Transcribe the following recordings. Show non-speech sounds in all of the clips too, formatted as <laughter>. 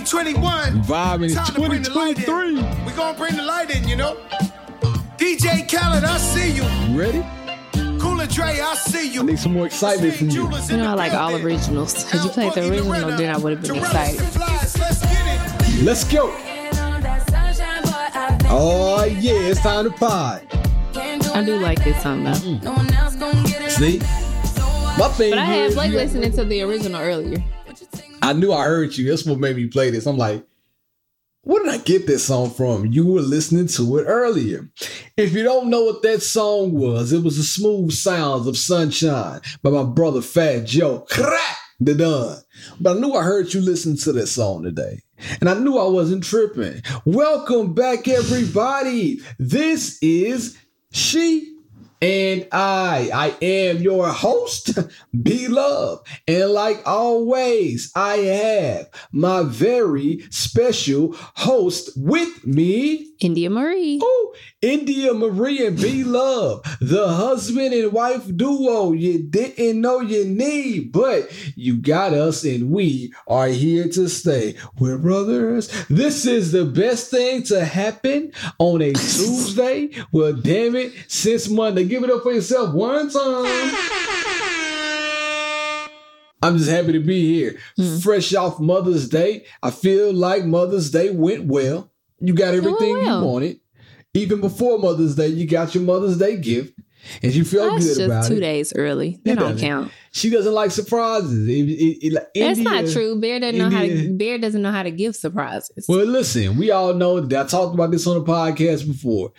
2021. Vibing in Time to bring the light in. 2023. We gonna bring the light in, you know. DJ Khaled, I see you. You ready? Cool & Dre, I see you. I need some more excitement from you. You know, I like all originals. Had you played the original, then I would have been excited. Let's get it. Let's go. Oh yeah, it's time to pod. I do like this song though. See, my thing But I had is, Blake listening to the original earlier. I knew I heard you. That's what made me play this. I'm like, where did I get this song from? You were listening to it earlier. If you don't know what that song was, it was the smooth sounds of sunshine by my brother Fat Joe. The done. But I knew I heard you listen to this song today. And I knew I wasn't tripping. Welcome back, everybody. This is She and I, I am your host, <laughs> B~Love. And like always, I have my very special host with me. India Marie. Oh, India Marie and B~Love, the husband and wife duo you didn't know you need, but you got us and we are here to stay. We're brothers. This is the best thing to happen on a <laughs> Tuesday. Well, damn it, since Monday. Give it up for yourself one time. I'm just happy to be here. Hmm. Fresh off Mother's Day. I feel like Mother's Day went well. You got everything well. you wanted. Even before Mother's Day, you got your Mother's Day gift. And you feel That's good just about two it. days early. That It don't count. She doesn't like surprises. It- it- it- like That's not true. Bear doesn't know how to. Bear doesn't know how to give surprises. Well, listen, we all know that I talked about this on the podcast before.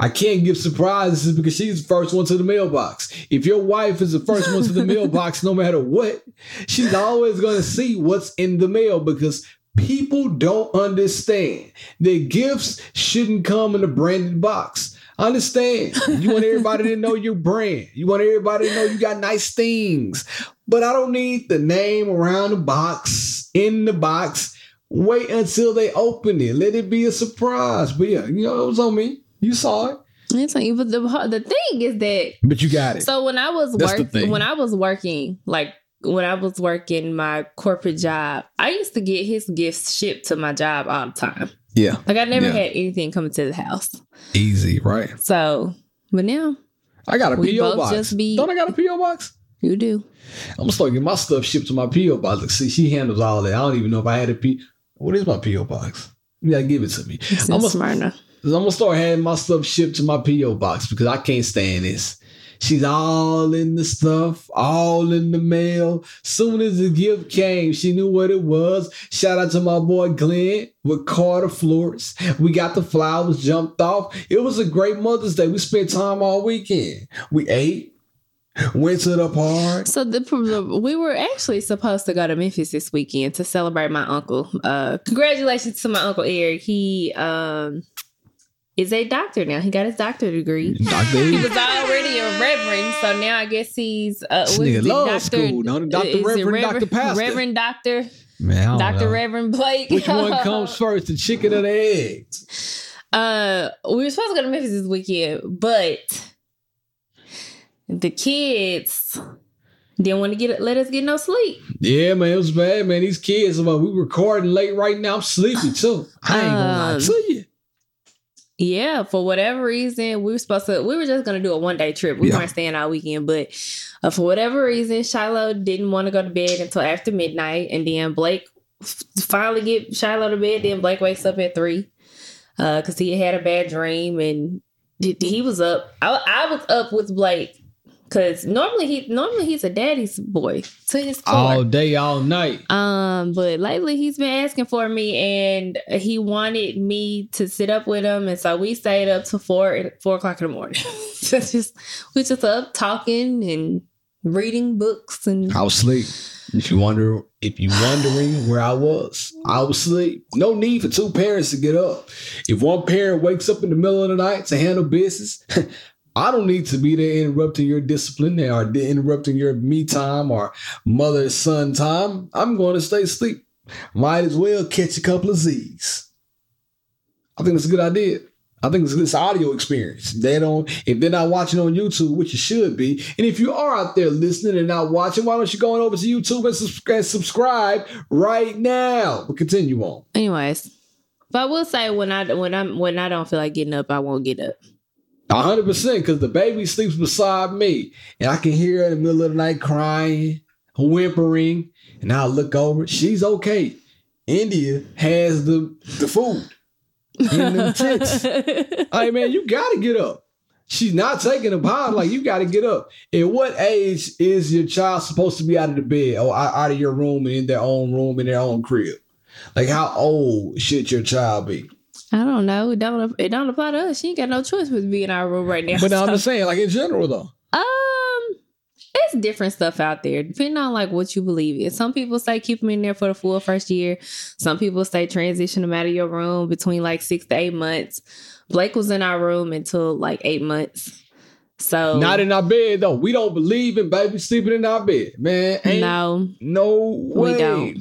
I can't give surprises because she's the first one to the mailbox. If your wife is the first one to the <laughs> mailbox, no matter what, she's always going to see what's in the mail because people don't understand that gifts shouldn't come in a branded box. Understand? You want everybody to know your brand. You want everybody to know you got nice things. But I don't need the name around the box, in the box. Wait until they open it. Let it be a surprise. But yeah, you know, it was on me. You saw it. It's like, but the the thing is that But you got it. So when I was That's the work, thing. when I was working, like when I was working my corporate job, I used to get his gifts shipped to my job all the time. yeah. Like I never Yeah. had anything coming to the house. Easy, right? So, but now I got a P.O. box. just be- Don't I got a P.O. box? you do. I'm gonna start getting my stuff shipped to my P.O. box. Like, see, she handles all that. I don't even know if I had a P. What is my P.O. box? You gotta give it to me. It's I'm gonna, Smyrna. I'm gonna start having my stuff shipped to my P.O. box because I can't stand this. She's all in the stuff, all in the mail. Soon as the gift came, she knew what it was. Shout out to my boy Glenn with Carter Florist. We got the flowers jumped off. It was a great Mother's Day. We spent time all weekend. We ate, went to the park. So the we were actually supposed to go to Memphis this weekend to celebrate my uncle. Uh, congratulations to my uncle Eric. He um is a doctor now. He got his doctor degree. Doctor, He was already a reverend, so now I guess he's uh, This nigga it, Doctor- school, don't? Dr. is it Reverend, Dr. Pastor. Reverend Doctor, man, Doctor know. Reverend Blake. Which one <laughs> comes first, the chicken or the egg? Uh, we were supposed to go to Memphis this weekend, but the kids didn't want to get let us get no sleep. Yeah, man, it was bad, man. These kids, like, we recording late right now. I'm sleepy too. I ain't gonna lie Um, to you. Yeah, for whatever reason, we were supposed to. We were just gonna do a one day trip. We Yeah. weren't staying all weekend, but uh, for whatever reason, Shiloh didn't want to go to bed until after midnight, and then Blake f- finally get Shiloh to bed. Then Blake wakes up at three because he had a bad dream, and he- he was up. I, I was up with Blake because normally he normally he's a daddy's boy to his core. All day, all night. Um, but lately he's been asking for me, and he wanted me to sit up with him, and so we stayed up till four four o'clock in the morning. <laughs> just, just we just up talking and reading books, and I was asleep. If you wonder, if you wondering where I was, I was asleep. No need for two parents to get up. If one parent wakes up in the middle of the night to handle business, <laughs> I don't need to be there interrupting your discipline or interrupting your me time or mother son time. I'm going to stay asleep. Might as well catch a couple of Z's. I think it's a good idea. I think it's this audio experience. They don't, if they're not watching on YouTube, which you should be, and if you are out there listening and not watching, why don't you go on over to YouTube and, sus- and subscribe right now? We'll continue on. Anyways, but I will say when I when I'm when I don't feel like getting up, I won't get up. A hundred percent, because the baby sleeps beside me, and I can hear her in the middle of the night crying, whimpering, and I look over. She's okay. India has the the food in them <laughs> tits. Hey man, you gotta get up. She's not taking a pod. Like you gotta get up. At what age is your child supposed to be out of the bed or out of your room and in their own room in their own crib? Like how old should your child be? I don't know. It don't it don't apply to us. She ain't got no choice but to be in our room right now. But I'm just saying, like in general though. Um, it's different stuff out there, depending on like what you believe in. Some people say keep them in there for the full first year. Some people say transition them out of your room between like six to eight months. Blake was in our room until like eight months. So Not in our bed though. We don't believe in baby sleeping in our bed, man. Ain't no, no way. We don't.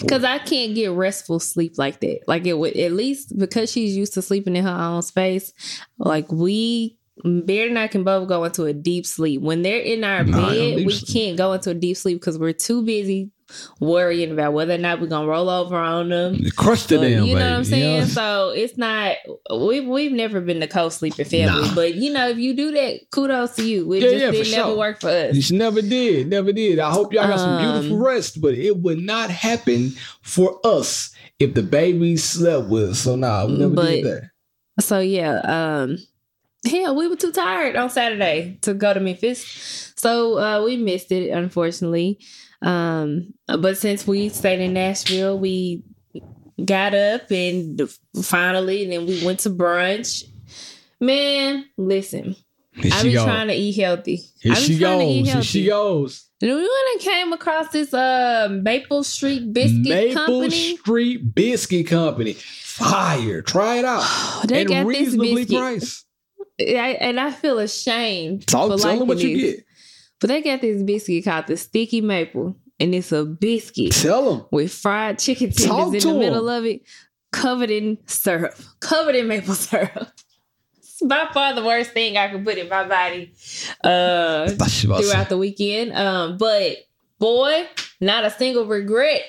because I can't get restful sleep like that. Like it would at least because she's used to sleeping in her own space. Like we. Beard and I can both go into a deep sleep. When they're in our no bed, we sleep. can't go into a deep sleep because we're too busy worrying about whether or not we're gonna roll over on them. Crush the damn you know baby. what I'm saying? So it's not we've we've never been the co-sleeping family, Nah. but you know if you do that, kudos to you. It Yeah, just yeah, did never sure. work for us. You never did, never did. I hope y'all got some beautiful Um, rest, but it would not happen for us if the baby slept with us. So nah, we never did But- that. So yeah, um hell, we were too tired on Saturday to go to Memphis. So uh we missed it, unfortunately. Um but since we stayed in Nashville, we got up and finally and then we went to brunch. Man, listen, Here I've been goes. trying to eat healthy. Here she trying to eat goes. Here healthy. she goes. And we went and came across this uh Maple Street Biscuit Company? Maple Company. Street Biscuit Company. Fire. Try it out. <sighs> They and got this reasonably biscuit. priced. I, and I feel ashamed Talk, for tell them what you this. get. But they got this biscuit called the Sticky Maple, and it's a biscuit Tell them. with fried chicken Talk tenders in to the middle of it, covered in syrup, covered in maple <laughs> syrup. It's by far the worst thing I could put in my body uh, throughout the weekend. Um, but boy, not a single regret.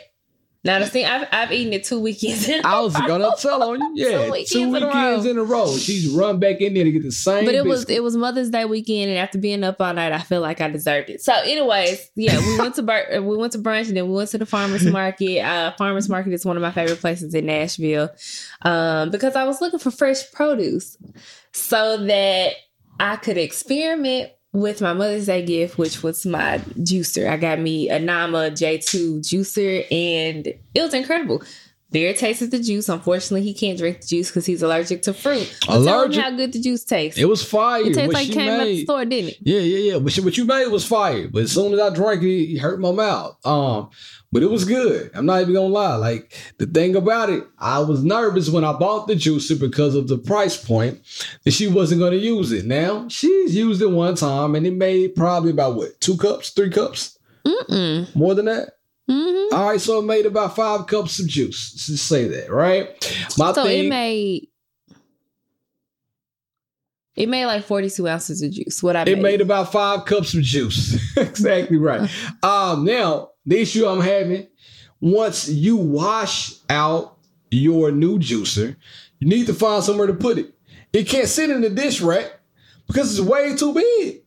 Not the single. I've, I've eaten it two weekends. In <laughs> I was row. gonna tell on you. <laughs> Yeah, Two weekends two in a weekends row. in a row. She's run back in there to get the same. But it was it was Mother's Day weekend, and after being up all night, I feel like I deserved it. So, anyways, yeah, we went to bur- <laughs> we went to brunch, and then we went to the farmers market. Uh, farmers market is one of my favorite places in Nashville, um, because I was looking for fresh produce, so that I could experiment with my Mother's Day gift, which was my juicer. I got me a Nama J2 juicer, and it was incredible. Bear tasted the juice. Unfortunately, he can't drink the juice because he's allergic to fruit. But Allergic? Tell him how good the juice tastes. It was fire. It tastes what like came out the store, didn't it? Yeah, yeah, yeah. But what you made was fire. But as soon as I drank it, it hurt my mouth. Um, but it was good. I'm not even gonna lie. Like the thing about it, I was nervous when I bought the juicer because of the price point that she wasn't gonna use it. Now she's used it one time and it made probably about what two cups, three cups, Mm-mm. more than that. Mm-hmm. All right, so it made about five cups of juice. Let's just say that, right? My So thing, it made it made like 42 ounces of juice. What I It made. made about five cups of juice. <laughs> exactly right. Um, now the issue I'm having, once you wash out your new juicer, you need to find somewhere to put it. It can't sit in the dish rack because it's way too big.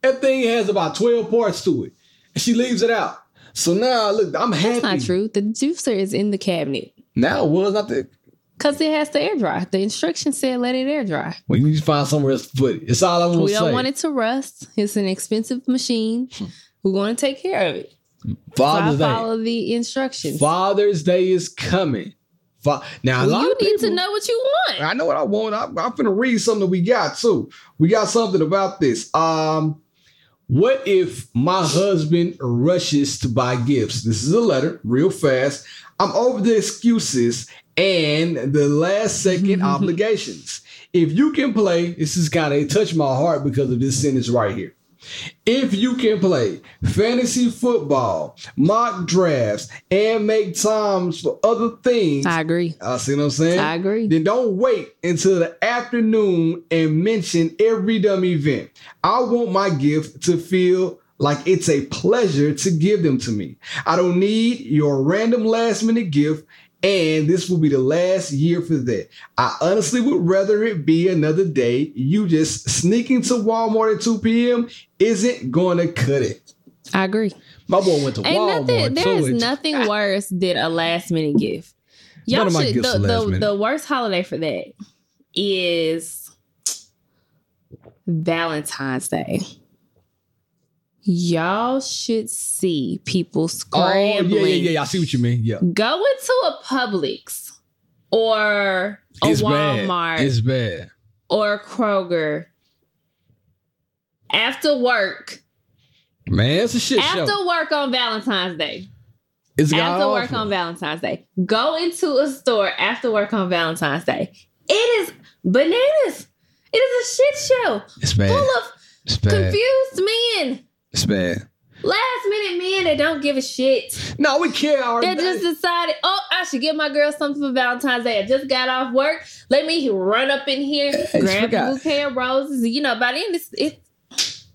That thing has about 12 parts to it. And she leaves it out. So now look, I'm happy. That's not true. The juicer is in the cabinet. Now it was not the Because it has to air dry. The instructions said let it air dry. well, you need to find somewhere else to put it. It's all I'm gonna We don't want it to rust. It's an expensive machine. We're going to take care of it. So I Father's Day. follow the instructions. Father's Day is coming. Fa- now a lot you need people, to know what you want. I know what I want. I'm, I'm gonna read something we got too. We got something about this. Um, what if my husband rushes to buy gifts? This is a letter, real fast. I'm over the excuses and the last second <laughs> obligations. If you can play, this is kind of it touched my heart because of this sentence right here. If you can play fantasy football, mock drafts, and make times for other things, I agree. I see what I'm saying. I agree. Then don't wait until the afternoon and mention every dumb event. I want my gift to feel like it's a pleasure to give them to me. I don't need your random last minute gift. And this will be the last year for that. I honestly would rather it be another day. You just sneaking to Walmart at 2 p.m. isn't going to cut it. I agree. My boy went to Ain't Walmart. nothing. There is too. nothing worse than a last minute gift. Y'all of should. The, the, the worst holiday for that is Valentine's Day. Y'all should see people scrambling. Oh, yeah, yeah, yeah. I see what you mean. Yeah. Go into a Publix or a Walmart bad. It's bad. or Kroger after work. Man, it's a shit show. After show. work on Valentine's Day. It's after work awful. on Valentine's Day. Go into a store after work on Valentine's Day. It is bananas. It is a shit show It's bad. full of It's confused men. It's bad. Last minute men that don't give a shit. No, we care. That already. just decided, oh, I should give my girl something for Valentine's Day. I just got off work. Let me run up in here, just grab a bouquet of roses. You know, by then it's, it's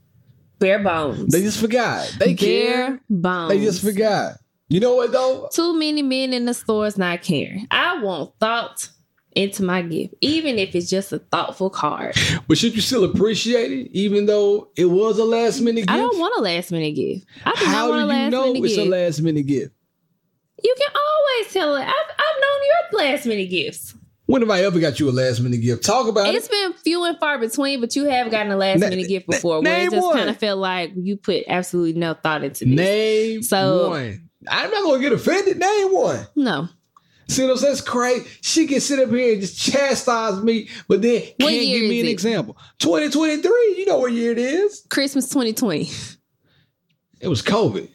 bare bones. They just forgot. They care. bare bones. They just forgot. You know what though? Too many men in the stores not caring. I want thought into my gift, even if it's just a thoughtful card. <laughs> But should you still appreciate it, even though it was a last minute gift? I don't want a last minute gift. I do How not want a do you know minute it's gift. a last minute gift? you can always tell it. I've, I've known your last minute gifts. When have I ever got you a last minute gift? Talk about It's it. It's been few and far between, but you have gotten a last Na- minute gift na- before where name it just kind of felt like you put absolutely no thought into this. Name So- one. I'm not gonna get offended. Name one. no. See what I'm saying? That's crazy. She can sit up here and just chastise me, but then What can't give me an it? example. 2023. You know what year it is? Christmas 2020. It was COVID.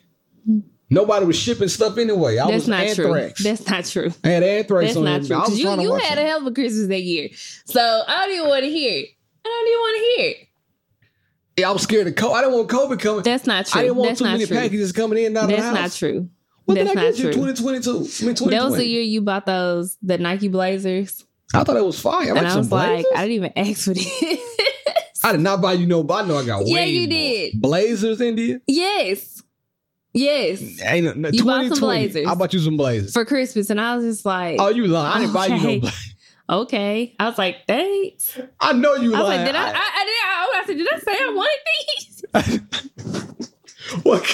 Nobody was shipping stuff anyway. I That's was not anthrax. true. That's not true. I had anthrax That's on not true. I 'Cause was You, you had it. a hell of a Christmas that year. So I don't even want to hear it. I don't even want to hear it. Yeah, I was scared of COVID. I didn't want COVID coming. That's not true. I didn't want That's too many true. packages coming in and out That's of the not true. What That's did I get you? 2022. I mean, 2020. That was the year you bought those the Nike Blazers, I thought it was fire. I and like I some was like. I didn't even ask for this. I did not buy you no, but I know I got way Yeah, you more. did. Blazers, India. yes, yes, Ain't no, You bought some 2020. blazers. I bought you some blazers. for Christmas, and I was just like, oh, you lying? I didn't buy you no. Okay. blazers. <laughs> okay. I was like, thanks. I know you I was lying. like, did I? I, I did. I, I said, did I say I wanted these? <laughs> what?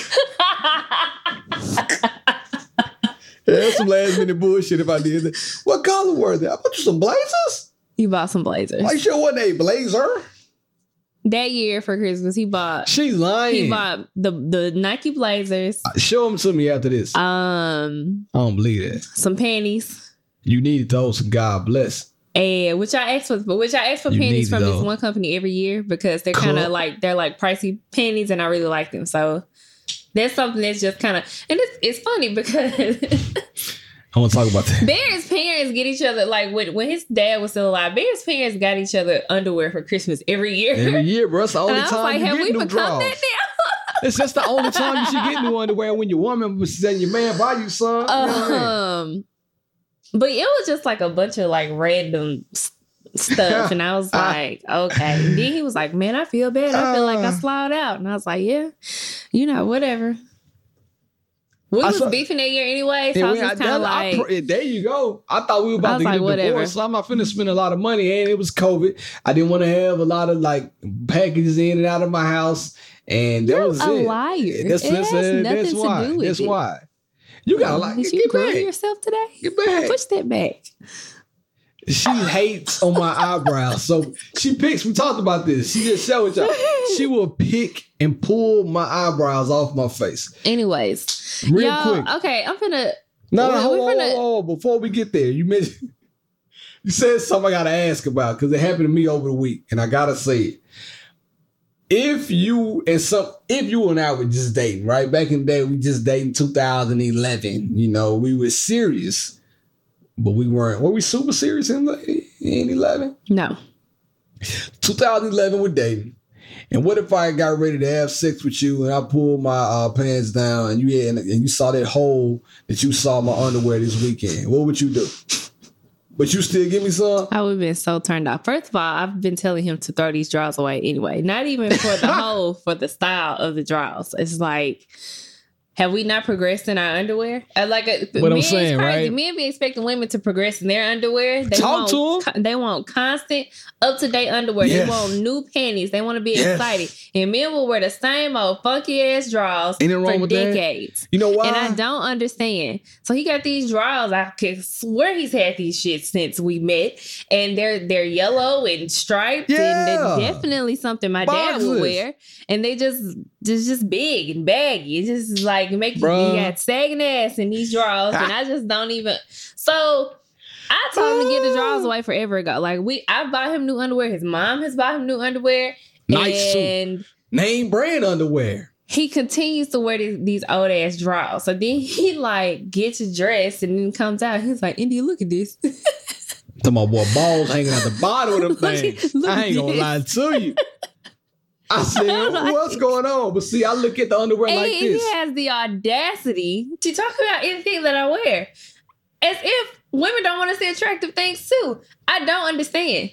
Yeah, <laughs> that's some last minute bullshit if I did that. What color were they? I bought you some blazers. you bought some blazers Like sure wasn't a blazer. that year for Christmas. He bought. She's lying. He bought the the Nike Blazers, Show them to me after this. um, I don't believe that. some panties, You needed those. God bless. And which I asked for, but which I asked for You panties from this one company every year because they're kind of like they're like pricey panties, and I really like them. So that's something that's just kind of, and it's it's funny because. I want to talk about that. Bear's parents get each other like when when his dad was still alive. Bear's parents got each other underwear for Christmas every year. Every year, bro. It's the only and I was time like, you have get we become draws. that now? <laughs> It's just the only time you should get new underwear when your woman was saying your man buy you some. You know I mean? Um, but it was just like a bunch of like random stuff, and I was <laughs> like, okay. And then he was like, man, I feel bad. I feel like I Uh. slowed out, and I was like, yeah, you know, whatever. We I was saw- beefing that year anyway, so I was just kind of like, I- there you go. I thought we were about to get like, a whatever. divorce, so I'm not finna spend a lot of money. And it was COVID. I didn't want to have a lot of like packages in and out of my house, and that You're was a it. liar. That's, It that's, has uh, nothing that's to why. do with That's it. why. You got a lot. Did you get yourself today? Get back. Push that back. She hates on my eyebrows. So she picks, we talked about this. She just showed y'all. <laughs> She will pick and pull my eyebrows off my face. Anyways, Real quick. okay, I'm gonna. No, no, hold we're on, hold on. Before we get there, you mentioned <laughs> you said something I gotta ask about because it happened to me over the week, and I gotta say it. If you and some, if you and I were just dating, right? Back in the day, we just dating 2011. You know, we were serious, but we weren't. Were we super serious in, in 11? No, 2011, we're dating, And what if I got ready to have sex with you and I pulled my uh, pants down and you had, and you saw that hole that you saw my underwear this weekend? What would you do? But you still give me some? I would have been so turned off. First of all, I've been telling him to throw these drawers away anyway. Not even for the <laughs> hole, for the style of the drawers. It's like, have we not progressed in our underwear? Uh, like, uh, What I'm men is saying, crazy. right? Men be expecting women to progress in their underwear. They Talk want, to co- They want constant, up to date underwear. Yes. They want new panties. They want to be Yes. excited. And men will wear the same old funky ass drawers Ain't nothing wrong for with that. decades. You know why? And I don't understand. So he got these drawers. I can swear he's had these shits since we met, and they're they're yellow and striped, and Yeah. they're definitely something my dad would wear. And they just just just big and baggy. It's just like make you, got sagging ass in these drawers, and I just don't even. So. I told him to get the drawers ah. away forever ago. Like we, I bought him new underwear. His mom has bought him new underwear, Nice suit. Name brand underwear. he continues to wear these, these old ass drawers. So then he like gets dressed and then comes out. He's like, India, look at this. To my boy balls hanging out the bottom of them <laughs> Look things. look I ain't gonna this. lie to you. <laughs> <laughs> I said, <laughs> what's going on? But see, I look at the underwear and like he this. He has the audacity to talk about anything that I wear. As if women don't want to see attractive things too. I don't understand.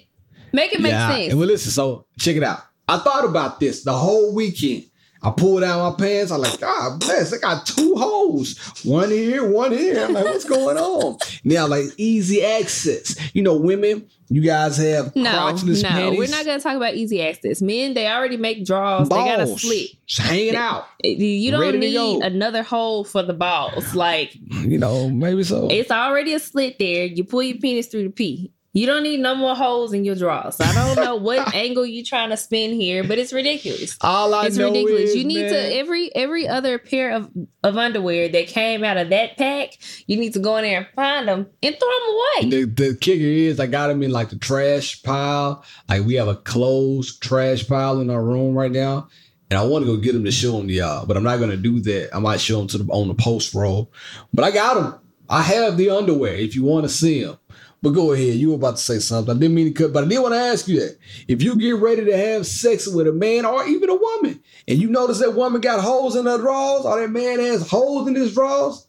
Make it make sense. And well, listen, so check it out. I thought about this the whole weekend. I pulled down my pants. I'm like, God bless. I got two holes. One here, one here. I'm like, what's going on? Now, like easy access. You know, women, you guys have no, no, panties. we're not gonna talk about easy access. Men, they already make draws. They got a balls slit. just hanging out. Eh, you don't need another hole for the balls. Like You know, maybe so. It's already a slit there. You pull your penis through the pee. You don't need no more holes in your drawers. I don't know <laughs> what angle you're trying to spin here, but it's ridiculous. All I It's know ridiculous. is, You need man, to every every other pair of, of underwear that came out of that pack. You need to go in there and find them and throw them away. The, the kicker is I got them in like the trash pile. Like we have a closed trash pile in our room right now. And I want to go get them to show them to y'all, but I'm not gonna do that. I might show them to the on the post roll. But I got them. I have the underwear if you want to see them. But go ahead. You were about to say something. I didn't mean to cut, but I did want to ask you that. If you get ready to have sex with a man or even a woman, and you notice that woman got holes in her drawers, or that man has holes in his drawers,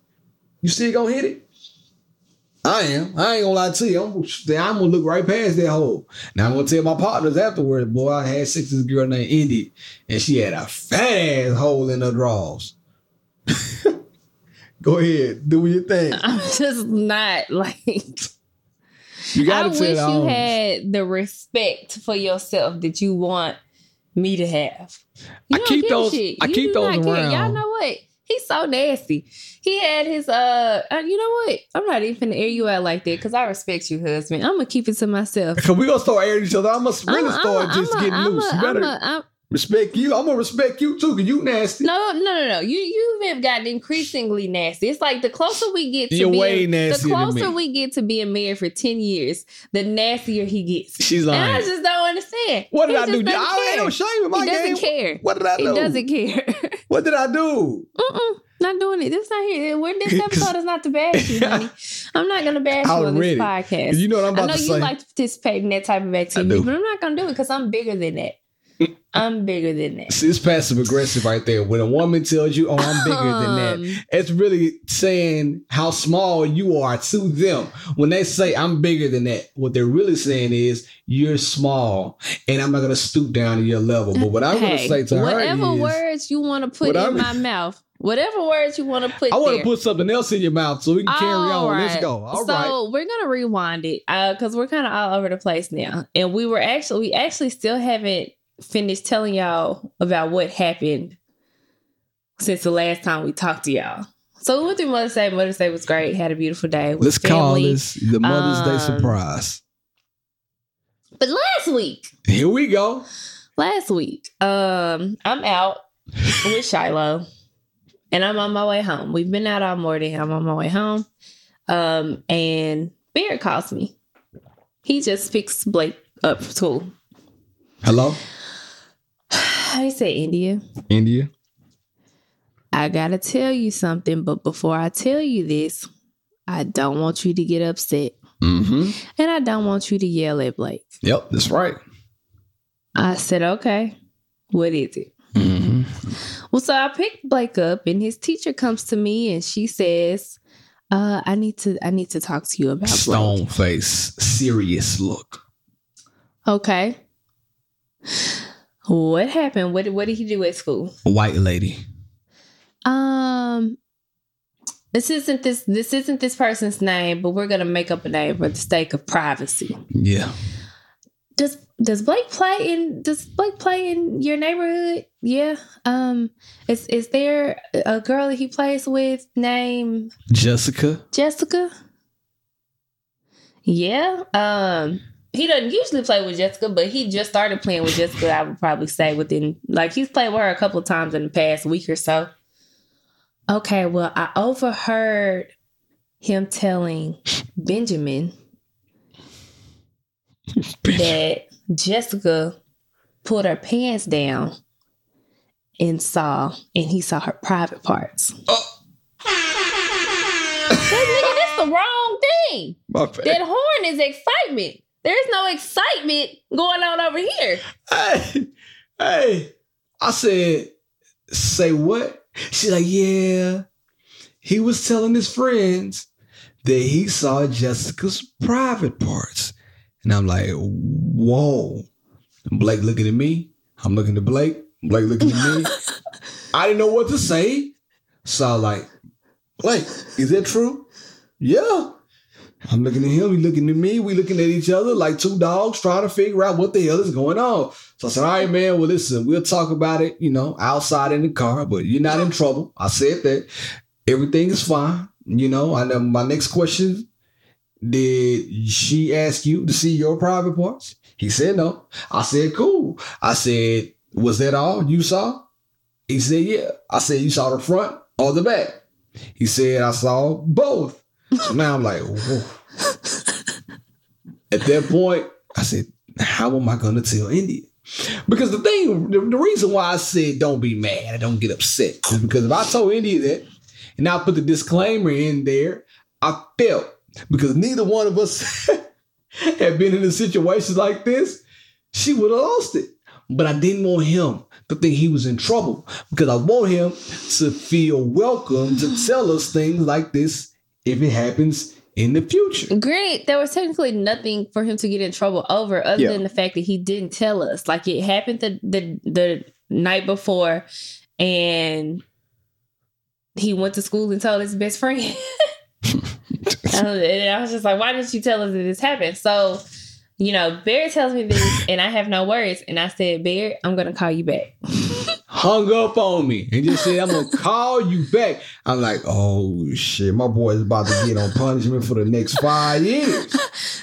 you still gonna hit it? I am. I ain't gonna lie to you. I'm, I'm gonna look right past that hole. Now I'm gonna tell my partners afterwards, boy, I had sex with this girl named Indy, and she had a fat ass hole in her drawers. <laughs> Go ahead, do your thing. I'm just not like You I wish you had the respect for yourself that you want me to have. You I keep those- shit. I You keep those around. Y'all know what? He's so nasty. He had his uh, uh you know what? I'm not even gonna air you out like that because I respect you, husband. I'm gonna keep it to myself. <laughs> Cause we gonna start airing each other. I must really I'm- start I'm- just I'm- getting I'm- loose. you I'm- better I'm- respect you. I'm gonna respect you too, cause you nasty. No, no, no, no. You you have gotten increasingly nasty. It's like the closer we get to You're being the closer we get to being married for 10 years, the nastier he gets. She's And I just don't understand. What did He I do? I ain't no shame in my He doesn't game. care. What did I do? He do? doesn't care. <laughs> What did I do? Mm-mm, not doing it. This not here. We're, this <laughs> episode is not to bash you, honey. <laughs> I'm not gonna bash you on this podcast. You know what I'm about I know you say. like to participate in that type of activity, but I'm not gonna do it because I'm bigger than that. I'm bigger than that. See, it's passive aggressive right there. When a woman tells you, "Oh, I'm bigger than Um, that," it's really saying how small you are to them. When they say, "I'm bigger than that," what they're really saying is, "You're small, and I'm not going to stoop down to your level." But what I'm going to say to her whatever is, words you want to put in my <laughs> mouth, whatever words you want to put "I want to put something else in your mouth so we can carry on. Let's go." All so right. we're gonna rewind it because we're kind of all over the place now, and we were actually we actually still haven't finished telling y'all about what happened since the last time we talked to y'all. So we went through Mother's Day. Mother's Day was great. Had a beautiful day. with Let's call this the Mother's Day Um, surprise. But last week, Here we go. last week, um, I'm out with Shiloh, and I'm on my way home. We've been out all morning. I'm on my way home, um, and Barrett calls me. He just picks Blake up from school. Hello, I said, India, India. I gotta tell you something, but before I tell you this, I don't want you to get upset, Mm-hmm. and I don't want you to yell at Blake. Yep, that's right. I said, okay. What is it? Mm-hmm. Well, so I picked Blake up, and his teacher comes to me, and she says, uh, "I need to, I need to talk to you about Blake." Stone face, serious look. Okay. What happened? What what did he do at school? White lady. Um, this isn't this this isn't this person's name, but we're gonna make up a name for the sake of privacy. Yeah. Does does Blake play in does Blake play in your neighborhood? Yeah. Um, is is there a girl that he plays with named Jessica. Jessica? Yeah. Um, he doesn't usually play with Jessica, but he just started playing with Jessica. I would probably say within like he's played with her a couple of times in the past week or so. Okay, well, I overheard him telling Benjamin that Jessica pulled her pants down and saw, and he saw her private parts. Oh. That nigga, that's the wrong thing. That horn is excitement. There's no excitement going on over here. Hey, hey. I said, say what? She's like, yeah. He was telling his friends that he saw Jessica's private parts. And I'm like, whoa. Blake looking at me. I'm looking at Blake. Blake looking at me. <laughs> I didn't know what to say. So I like, Blake, is that true? Yeah. I'm looking at him, he looking at me, we looking at each other like two dogs trying to figure out what the hell is going on. So I said, All right, man, well, listen, we'll talk about it, you know, outside in the car, but you're not in trouble. I said that. Everything is fine. You know, I know my next question did she ask you to see your private parts? He said no. I said, cool. I said, was that all you saw? He said, yeah. I said, you saw the front or the back? He said, I saw both. So now I'm like, whoa. <laughs> At that point, I said, how am I going to tell India? Because the thing, the, the reason why I said don't be mad, I don't get upset, is because if I told India that, and I put the disclaimer in there, I felt because neither one of us <laughs> had been in a situation like this, she would have lost it. But I didn't want him to think he was in trouble because I want him to feel welcome to tell us things like this if it happens in the future. Granted, there was technically nothing for him to get in trouble over other Yeah. than the fact that he didn't tell us. Like it happened the the, the night before and he went to school and told his best friend. <laughs> <laughs> and I was just like, why didn't you tell us that this happened? So, you know, Barry tells me this and I have no words. And I said, Barry, I'm gonna call you back. <laughs> Hung up on me and just said, I'm gonna call you back. I'm like, oh shit, my boy is about to get on punishment for the next five years.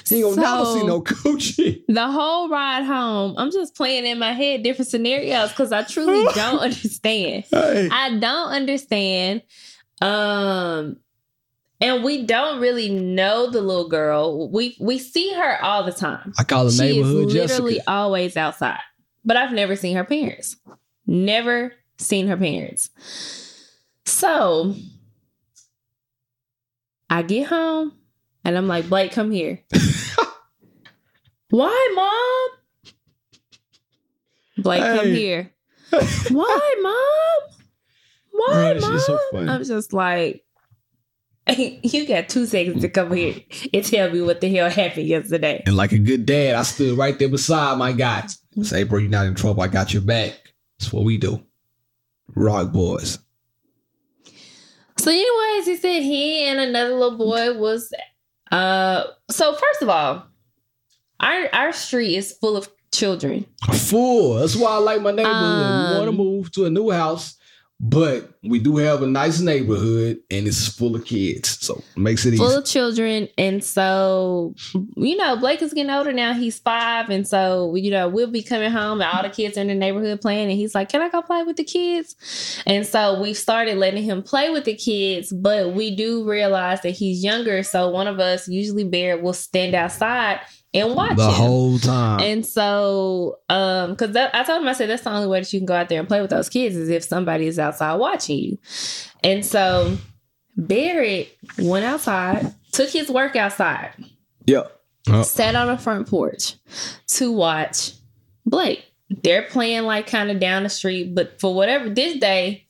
He ain't gonna So- see no coochie. The whole ride home, I'm just playing in my head different scenarios because I truly <laughs> don't understand. Hey. I don't understand. Um and we don't really know the little girl. We we see her all the time. I call her She is literally Jessica. always outside. But I've never seen her parents. Never seen her parents. So I get home and I'm like, Blake, come here. <laughs> Why, mom? Blake, come here. Why, <laughs> mom? Why, mom? so. I'm just like, <laughs> you got two seconds to come here and tell me what the hell happened yesterday. And like a good dad, I stood right there beside my guy. Say, bro, you're not in trouble. I got your back. That's what we do. Rock boys. So, anyways, he said he and another little boy was. Uh, so first of all, our our street is full of children. Full. That's why I like my neighborhood. we want to Um, move to a new house, but we do have a nice neighborhood and it's full of kids. So it makes it easy. full of children and so you know blake is getting older now he's five and so you know we'll be coming home and all the kids are in the neighborhood playing and he's like can i go play with the kids and so we've started letting him play with the kids but we do realize that he's younger so one of us usually bear will stand outside and watch the him whole time. and so, um, because I told him, I said that's the only way that you can go out there and play with those kids is if somebody is outside watching you. And so, Barrett went outside, took his work outside, Yeah. Oh, sat on the front porch to watch Blake. they're playing like kind of down the street, but for whatever this day,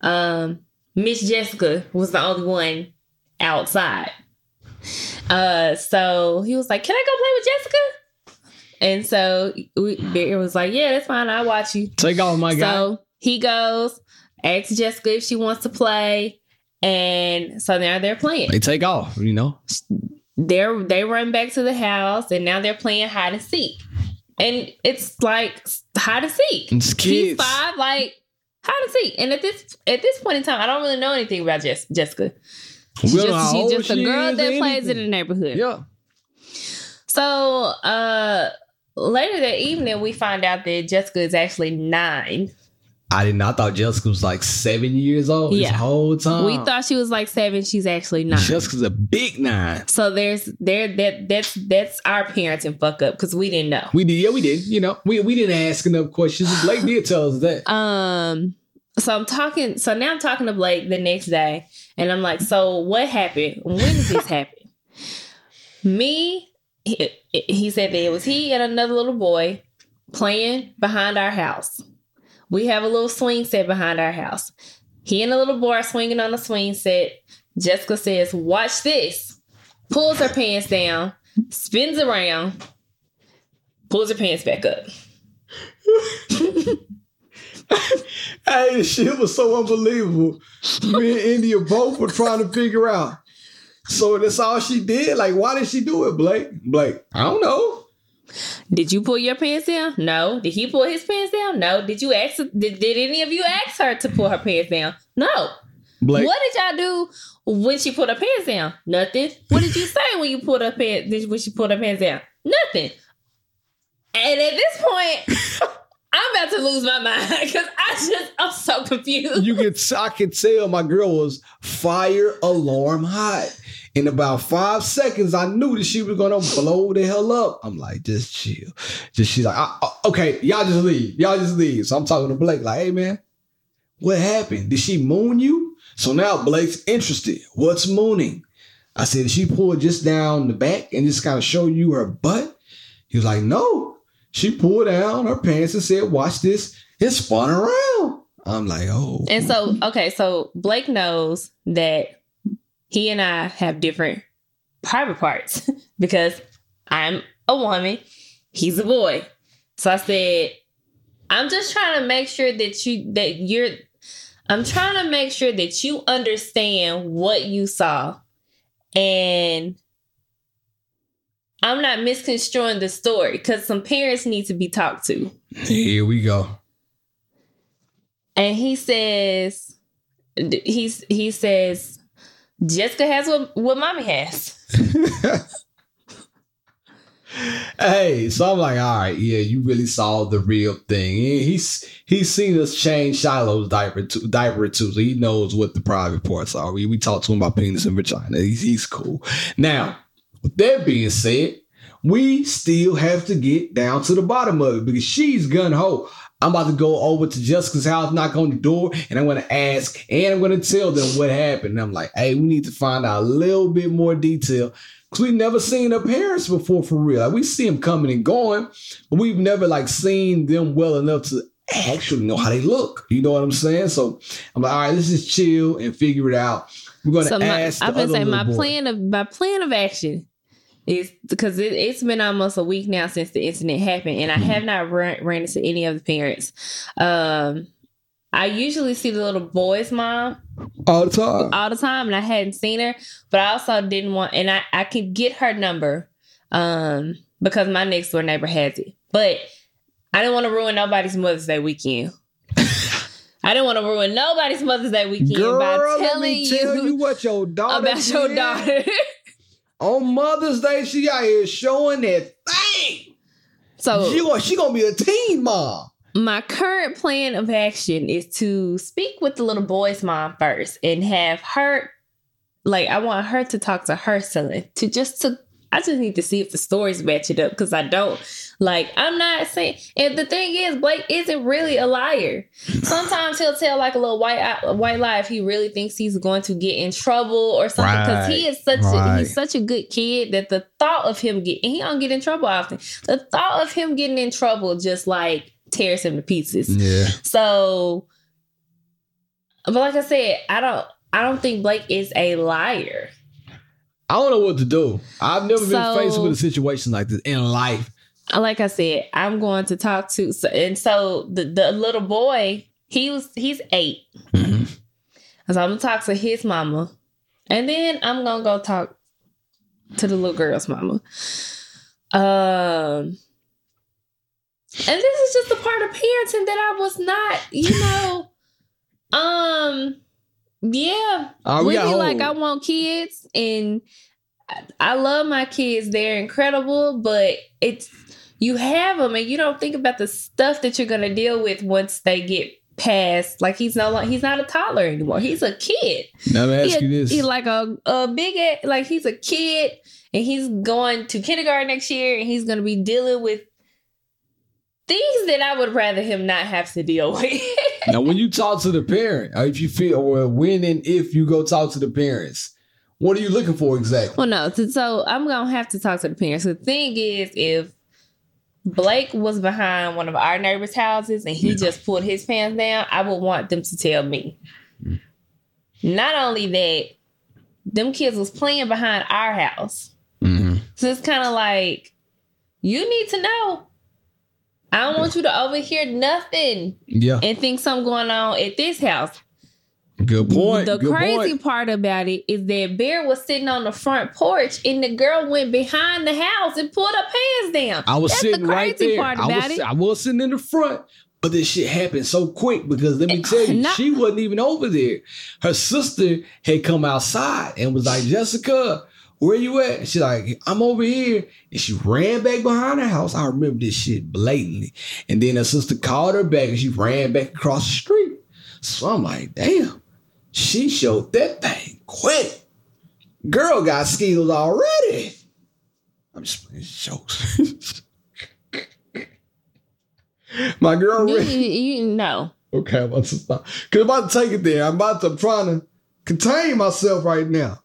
um, Miss Jessica was the only one outside. Uh, so he was like, "Can I go play with Jessica?" And so we, Bear was like, "Yeah, that's fine. I'll watch you." Take off, my guy. So he goes, asks Jessica if she wants to play, and so now they're playing. They take off, you know. They're they run back to the house, and now they're playing hide and seek, and it's like hide and seek. It's kids. five, like hide and seek. And at this at this point in time, I don't really know anything about Jess, Jessica. We She's how just, she's just a girl that plays in the neighborhood. Yeah. So uh later that evening, we find out that Jessica is actually nine. I did not thought Jessica was like seven years old Yeah. this whole time. We thought she was like seven. She's actually nine. Jessica's a big nine. so there's there that that's that's our parenting fuck up because we didn't know. We did, yeah, we did. You know, we we didn't ask enough questions. <sighs> Blake did tell us that. Um, so I'm talking. So now I'm talking to Blake the next day, and I'm like, "So what happened? When did this happen?" <laughs> Me, he, he said that it was he and another little boy playing behind our house. We have a little swing set behind our house. He and the little boy are swinging on the swing set. Jessica says, "Watch this." Pulls her pants down, spins around, pulls her pants back up. <laughs> <laughs> Hey, the shit was so unbelievable. Me and India both were trying to figure out. So that's all she did. Like, why did she do it, Blake? Blake, I don't know. Did you pull your pants down? No. Did he pull his pants down? No. Did you ask? Did, did any of you ask her to pull her pants down? No. Blake, What did y'all do when she pulled her pants down? Nothing. What did you <laughs> say when you pulled her pants? When she pulled her pants down? Nothing. And at this point, <laughs> I'm about to lose my mind <laughs> because I just I'm so confused. you could I could tell my girl was fire alarm hot. In about five seconds, I knew that she was gonna blow the hell up. I'm like, just chill. Just she's like, "Ah, ah, okay, y'all just leave. Y'all just leave. So I'm talking to Blake, like, hey man, what happened? Did she moon you? So now Blake's interested. What's mooning? I said, she pull it just down the back and just kind of show you her butt? He was like, no. She pulled down her pants and said, watch this. It spun around. I'm like, oh. And so, okay, so Blake knows that he and I have different private parts <laughs> because I'm a woman, he's a boy. So I said, I'm just trying to make sure that you that you're I'm trying to make sure that you understand what you saw. And I'm not misconstruing the story because some parents need to be talked to. Here we go. and he says he's he says Jessica has what what mommy has. <laughs> hey, so I'm like, all right, yeah, you really saw the real thing. He's he's seen us change Shiloh's diaper too, diaper too, so he knows what the private parts are. We we talked to him about penis and vagina. He's he's cool. Now, with that being said, we still have to get down to the bottom of it because she's gun ho. I'm about to go over to Jessica's house, knock on the door, and I'm going to ask and I'm going to tell them what happened. And I'm like, hey, we need to find out a little bit more detail because we've never seen her parents before for real. Like, we see them coming and going, but we've never like seen them well enough to actually know how they look. You know what I'm saying? So I'm like, all right, let's just chill and figure it out. We're going So ask. I've been saying my boy. plan of my plan of action is because it, it's been almost a week now since the incident happened, and I Mm-hmm. have not ran, ran into any of the parents. Um, I usually see the little boy's mom all the time. all the time and I hadn't seen her, but I also didn't want and I, I can get her number um because my next door neighbor has it. But I didn't want to ruin nobody's Mother's Day weekend. I didn't want to ruin nobody's Mother's Day weekend Girl, by let telling me tell you, you, what your daughter about your daughter. <laughs> On Mother's Day, she out here showing that thing. so She gonna, she gonna be a teen mom. my current plan of action is to speak with the little boy's mom first and have her like I want her to talk to her son to just to I just need to see if the stories match it up because I don't like I'm not saying and the thing is Blake isn't really a liar. Sometimes he'll tell like a little white uh, white lie if he really thinks he's going to get in trouble or something because he is such a, he's such a good kid that the thought of him getting he don't get in trouble often. The thought of him getting in trouble just like tears him to pieces. Yeah. So, but like I said, I don't. I don't think Blake is a liar. I don't know what to do. I've never been faced with a situation like this in life. Like I said, I'm going to talk to. So, and so the the little boy, he was he's 8 Mhm. So I'm gonna talk to his mama, and then I'm gonna go talk to the little girl's mama. Um, and this is just a part of parenting that I was not, you know, <laughs> um, yeah, right, we really like I want kids, and I love my kids. They're incredible, but it's you have them, and you don't think about the stuff that you're gonna deal with once they get past. Like he's no, he's not a toddler anymore. He's a kid. Now let me ask He, you this. he like a a big a- like he's a kid, and he's going to kindergarten next year, and he's gonna be dealing with things that I would rather him not have to deal <laughs> with. now, when you talk to the parent, or if you feel, or when and if you go talk to the parents, what are you looking for exactly? Well, no. So, so I'm gonna have to talk to the parents. The thing is, if Blake was behind one of our neighbors' houses and he just pulled his pants down, I would want them to tell me. Not only that, them kids was playing behind our house. Mm-hmm. So it's kind of like, you need to know. I don't want you to overhear nothing Yeah, and think something going on at this house. Good point. The good crazy point. part about it is that Bear was sitting on the front porch and the girl went behind the house and pulled her pants down. I was That's sitting the right there. I was. I was sitting in the front, but this shit happened so quick because let me tell you, Not- she wasn't even over there. Her sister had come outside and was like, Jessica, where you at? And she's like, I'm over here. And she ran back behind the house. I remember this shit blatantly. And then her sister called her back and she ran back across the street. So I'm like, damn, she showed that thing quick. Girl got skills already. I'm just playing jokes. <laughs> My girl You, you, know. Okay, I'm about to stop. Cause I'm about to take it there. I'm about to trying to contain myself right now.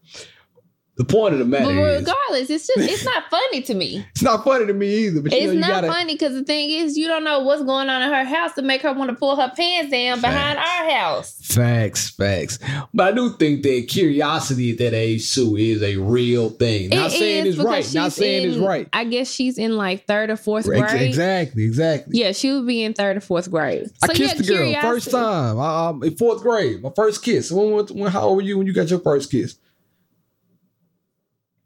The point of the matter But is, regardless, it's just it's not funny to me. <laughs> it's not funny to me either. But you It's know, you not gotta. funny because the thing is, you don't know what's going on in her house to make her want to pull her pants down behind our house. Facts, facts. But I do think that curiosity at that age too is a real thing. Not It saying is it's right. Not saying it's right. I guess she's in like third or fourth grade. Exactly, exactly. Yeah, she would be in third or fourth grade. I So, kissed yeah, the girl curiosity. first time. I, um, in fourth grade, my first kiss. When, when, when, how old were you when you got your first kiss?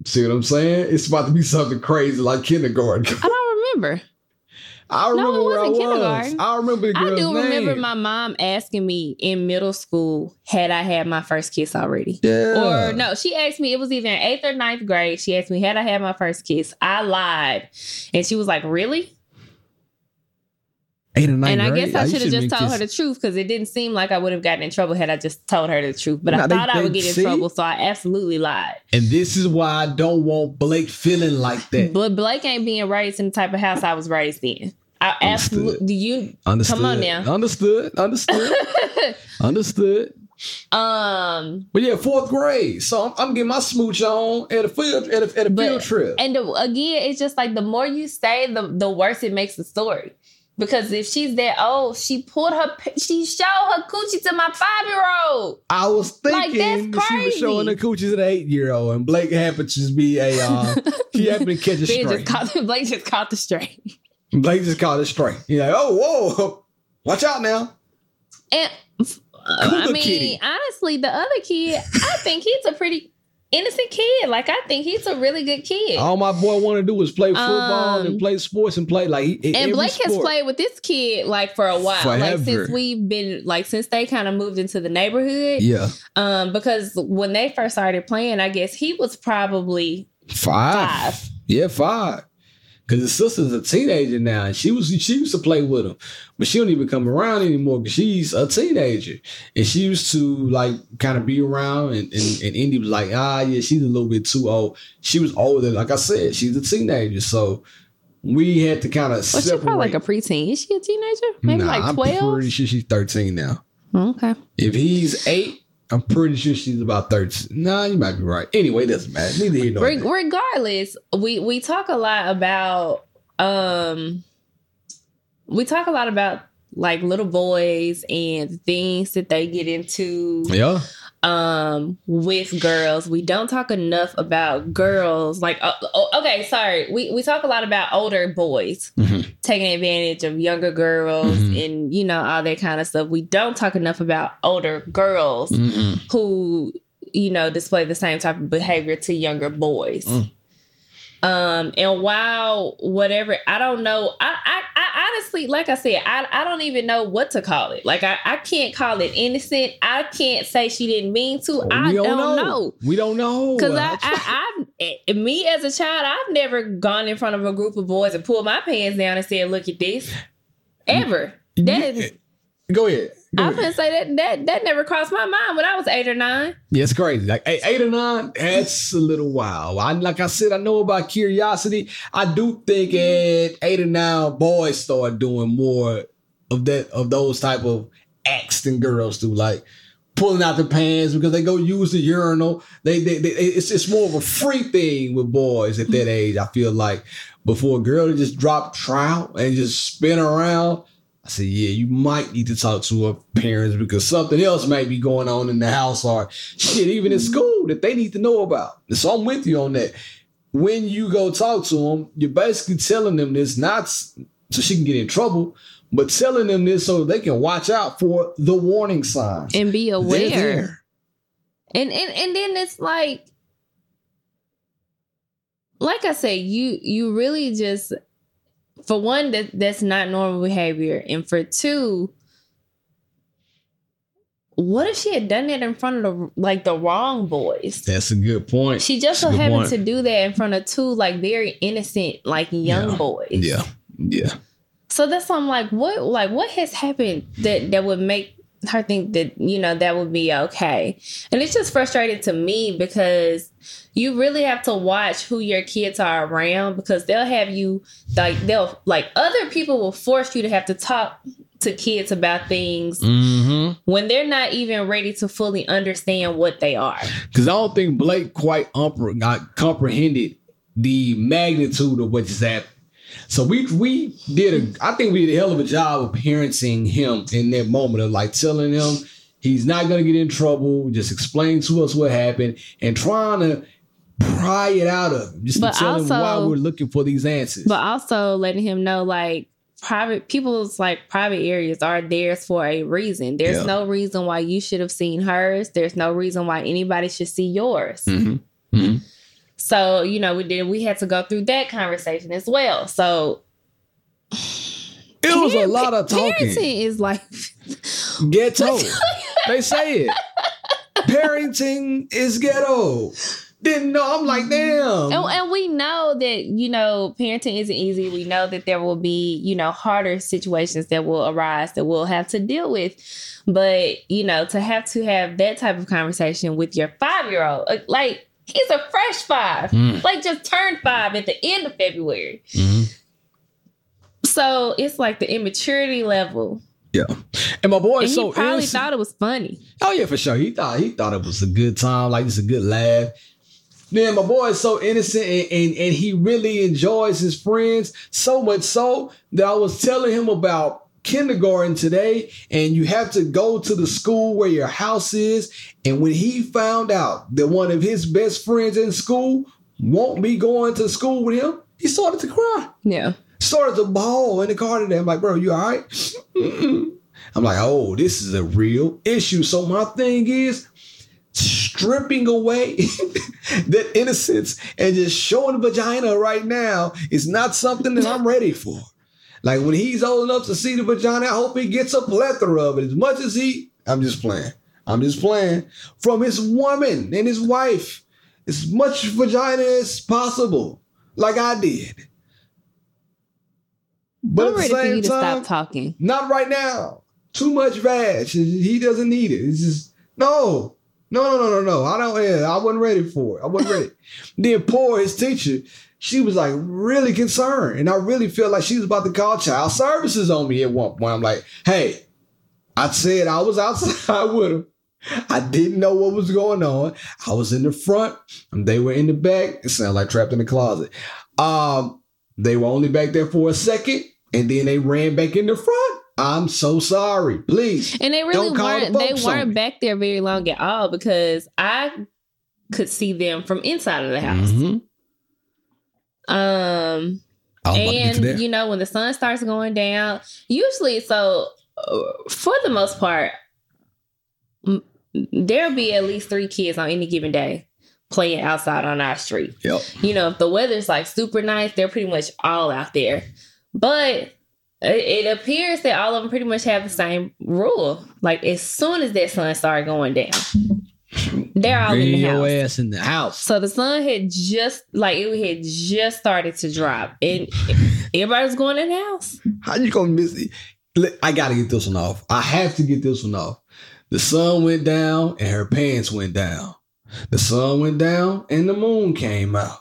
See what I'm saying? It's about to be something crazy like kindergarten. I don't remember. I remember it where I wasn't was. kindergarten. I remember the I girl's do remember my mom asking me in middle school, had I had my first kiss already? yeah. Or no, she asked me, it was either in eighth or ninth grade. She asked me, had I had my first kiss? I lied. And she was like, Really? Eight or nine and I guess I should have just told her the truth because it didn't seem like I would have gotten in trouble had I just told her the truth. But Nah, I they- thought I would they- get in see? trouble, so I absolutely lied. And this is why I don't want Blake feeling like that. But Blake ain't being raised in the type of house I was raised in. I Understood. absolutely you Understood. Come on now. Understood. Understood. <laughs> Understood. um But yeah, fourth grade. So I'm, I'm getting my smooch on at a field at a, at a But- field trip. And the, again, it's just like the more you stay, the the worse it makes the story. Because if she's that old, she pulled her, she showed her coochie to my five year old. I was Like, thinking that she was showing the crazy. coochies at an eight year old, and Blake happened to be a uh, he happened to catch a <laughs> Blake stray. just caught, Blake just caught the stray. Blake just caught it straight. He's like, oh, whoa, watch out now. And uh, I mean, kitty. honestly, the other kid, I think he's a pretty innocent kid. Like I think he's a really good kid. All my boy want to do is play football Um, and play sports and play like he, and Blake has played with this kid like for a while, like since we've been like since they kind of moved into the neighborhood. Yeah, Um, because when they first started playing, I guess he was probably five. five. Yeah, five. Cause his sister's a teenager now, and she was she used to play with him, but she don't even come around anymore because she's a teenager, and she used to like kind of be around, and, and and Indy was like, ah, yeah, she's a little bit too old. She was older, like I said, she's a teenager, so we had to kind of Well, she's separate. probably like a preteen. Is she a teenager? Maybe Nah, like I'm twelve. pretty sure she's thirteen now. Okay. If he's eight, I'm pretty sure she's about thirteen. Nah, you might be right. Anyway, it doesn't matter. Neither here nor Reg- regardless, we we talk a lot about um we talk a lot about like little boys and things that they get into Yeah. Um with girls we don't talk enough about girls like uh, oh, okay sorry we we talk a lot about older boys Mhm. taking advantage of younger girls Mhm. and you know all that kind of stuff we don't talk enough about older girls Mm-mm. who you know display the same type of behavior to younger boys Mm. Um and while whatever i don't know I, I i honestly like i said i i don't even know what to call it like i i can't call it innocent i can't say she didn't mean to i we don't, know. We don't know. Cause I, I, I, me as a child, I've never gone in front of a group of boys and pulled my pants down and said, "Look at this." Ever. That is, Go ahead. Go I'm ahead. gonna say that that that never crossed my mind when I was eight or nine. Yeah, it's crazy. Like eight, eight or nine, that's a little wild. I like I said, I know about curiosity. I do think at eight or nine, boys start doing more of that of those type of acts than girls do. Like pulling out the pants because they go use the urinal. They, they, they it's it's more of a free thing with boys at that mm-hmm. age. I feel like before a girl to just drop trout and just spin around. I said, yeah, you might need to talk to her parents because something else might be going on in the house or shit, even in school that they need to know about. So I'm with you on that. When you go talk to them, you're basically telling them this not so she can get in trouble, but telling them this so they can watch out for the warning signs. And be aware. And and and then it's like like I said, you you really just for one that that's not normal behavior. And for two, what if she had done that in front of the like the wrong boys? That's a good point. She just so happened point. to do that in front of two like very innocent, like young Yeah. boys. Yeah, yeah. So that's why I'm like, what like what has happened that that would make her think that you know that would be okay? And it's just frustrating to me because you really have to watch who your kids are around because they'll have you like they'll like other people will force you to have to talk to kids about things Mm-hmm. when they're not even ready to fully understand what they are. Because I don't think Blake quite umpre- got comprehended the magnitude of what just happened. So we we did a I think we did a hell of a job of parenting him in that moment of like telling him he's not gonna get in trouble, just explain to us what happened and trying to pry it out of him, just But to tell him why we're looking for these answers. But also letting him know like private people's like private areas are theirs for a reason. There's Yeah. no reason why you should have seen hers. There's no reason why anybody should see yours. Mhm. Mhm. So, you know, we did we had to go through that conversation as well. So It was a lot of talking. Parenting is like <laughs> Ghetto. they say it. Parenting is ghetto. Didn't know. I'm like, damn. and, and we know that you know parenting isn't easy we know that there will be you know harder situations that will arise that we'll have to deal with but you know to have to have that type of conversation with your five year old uh, like he's a fresh five Mm. like just turned five at the end of february Mhm. so it's like the immaturity level Yeah. And my boy and so probably innocent. thought it was funny Oh yeah, for sure. He thought he thought it was a good time, like it's a good laugh. Then my boy is so innocent and, and, and he really enjoys his friends so much so that I was telling him about kindergarten today, and you have to go to the school where your house is. And when he found out that one of his best friends in school won't be going to school with him, he started to cry yeah started to bawl in the car today. I'm like, bro, you all right? <laughs> I'm like, oh, this is a real issue. So my thing is stripping away <laughs> that innocence and just showing vagina right now is not something that I'm ready for. Like when he's old enough to see the vagina, I hope he gets a plethora of it. As much as he, I'm just playing. I'm just playing from his woman and his wife. As much vagina as possible, like I did. But i'm at the ready for you to time, stop talking not right now. Too much vag. He doesn't need it. It's just no, no, no, no, no, no. I don't. Yeah, I wasn't ready for it. I wasn't ready. <laughs> then poor his teacher. She was like really concerned, and I really feel like she was about to call child services on me at one point. I'm like, hey, I said I was outside <laughs> with him. I didn't know what was going on. I was in the front, and they were in the back. It sounded like trapped in the closet. Um, they were only back there for a second. and then they ran back in the front. I'm so sorry. Please. And they really weren't the they weren't back there very long at all because I could see them from inside of the house. Mhm. Um I was about to get to and you know when the sun starts going down, usually so uh, for the most part m- there'll be at least 3 kids on any given day playing outside on our street. Yep. you know, if the weather's like super nice, they're pretty much all out there. But it, it appears that all of them pretty much have the same rule. Like as soon as that sun started going down, they're all in Bring the your house. ass in the house. So the sun had just like it had just started to drop, and everybody was going in the house. How you gonna miss it? I gotta get this one off. I have to get this one off. The sun went down and her pants went down. The sun went down and the moon came out.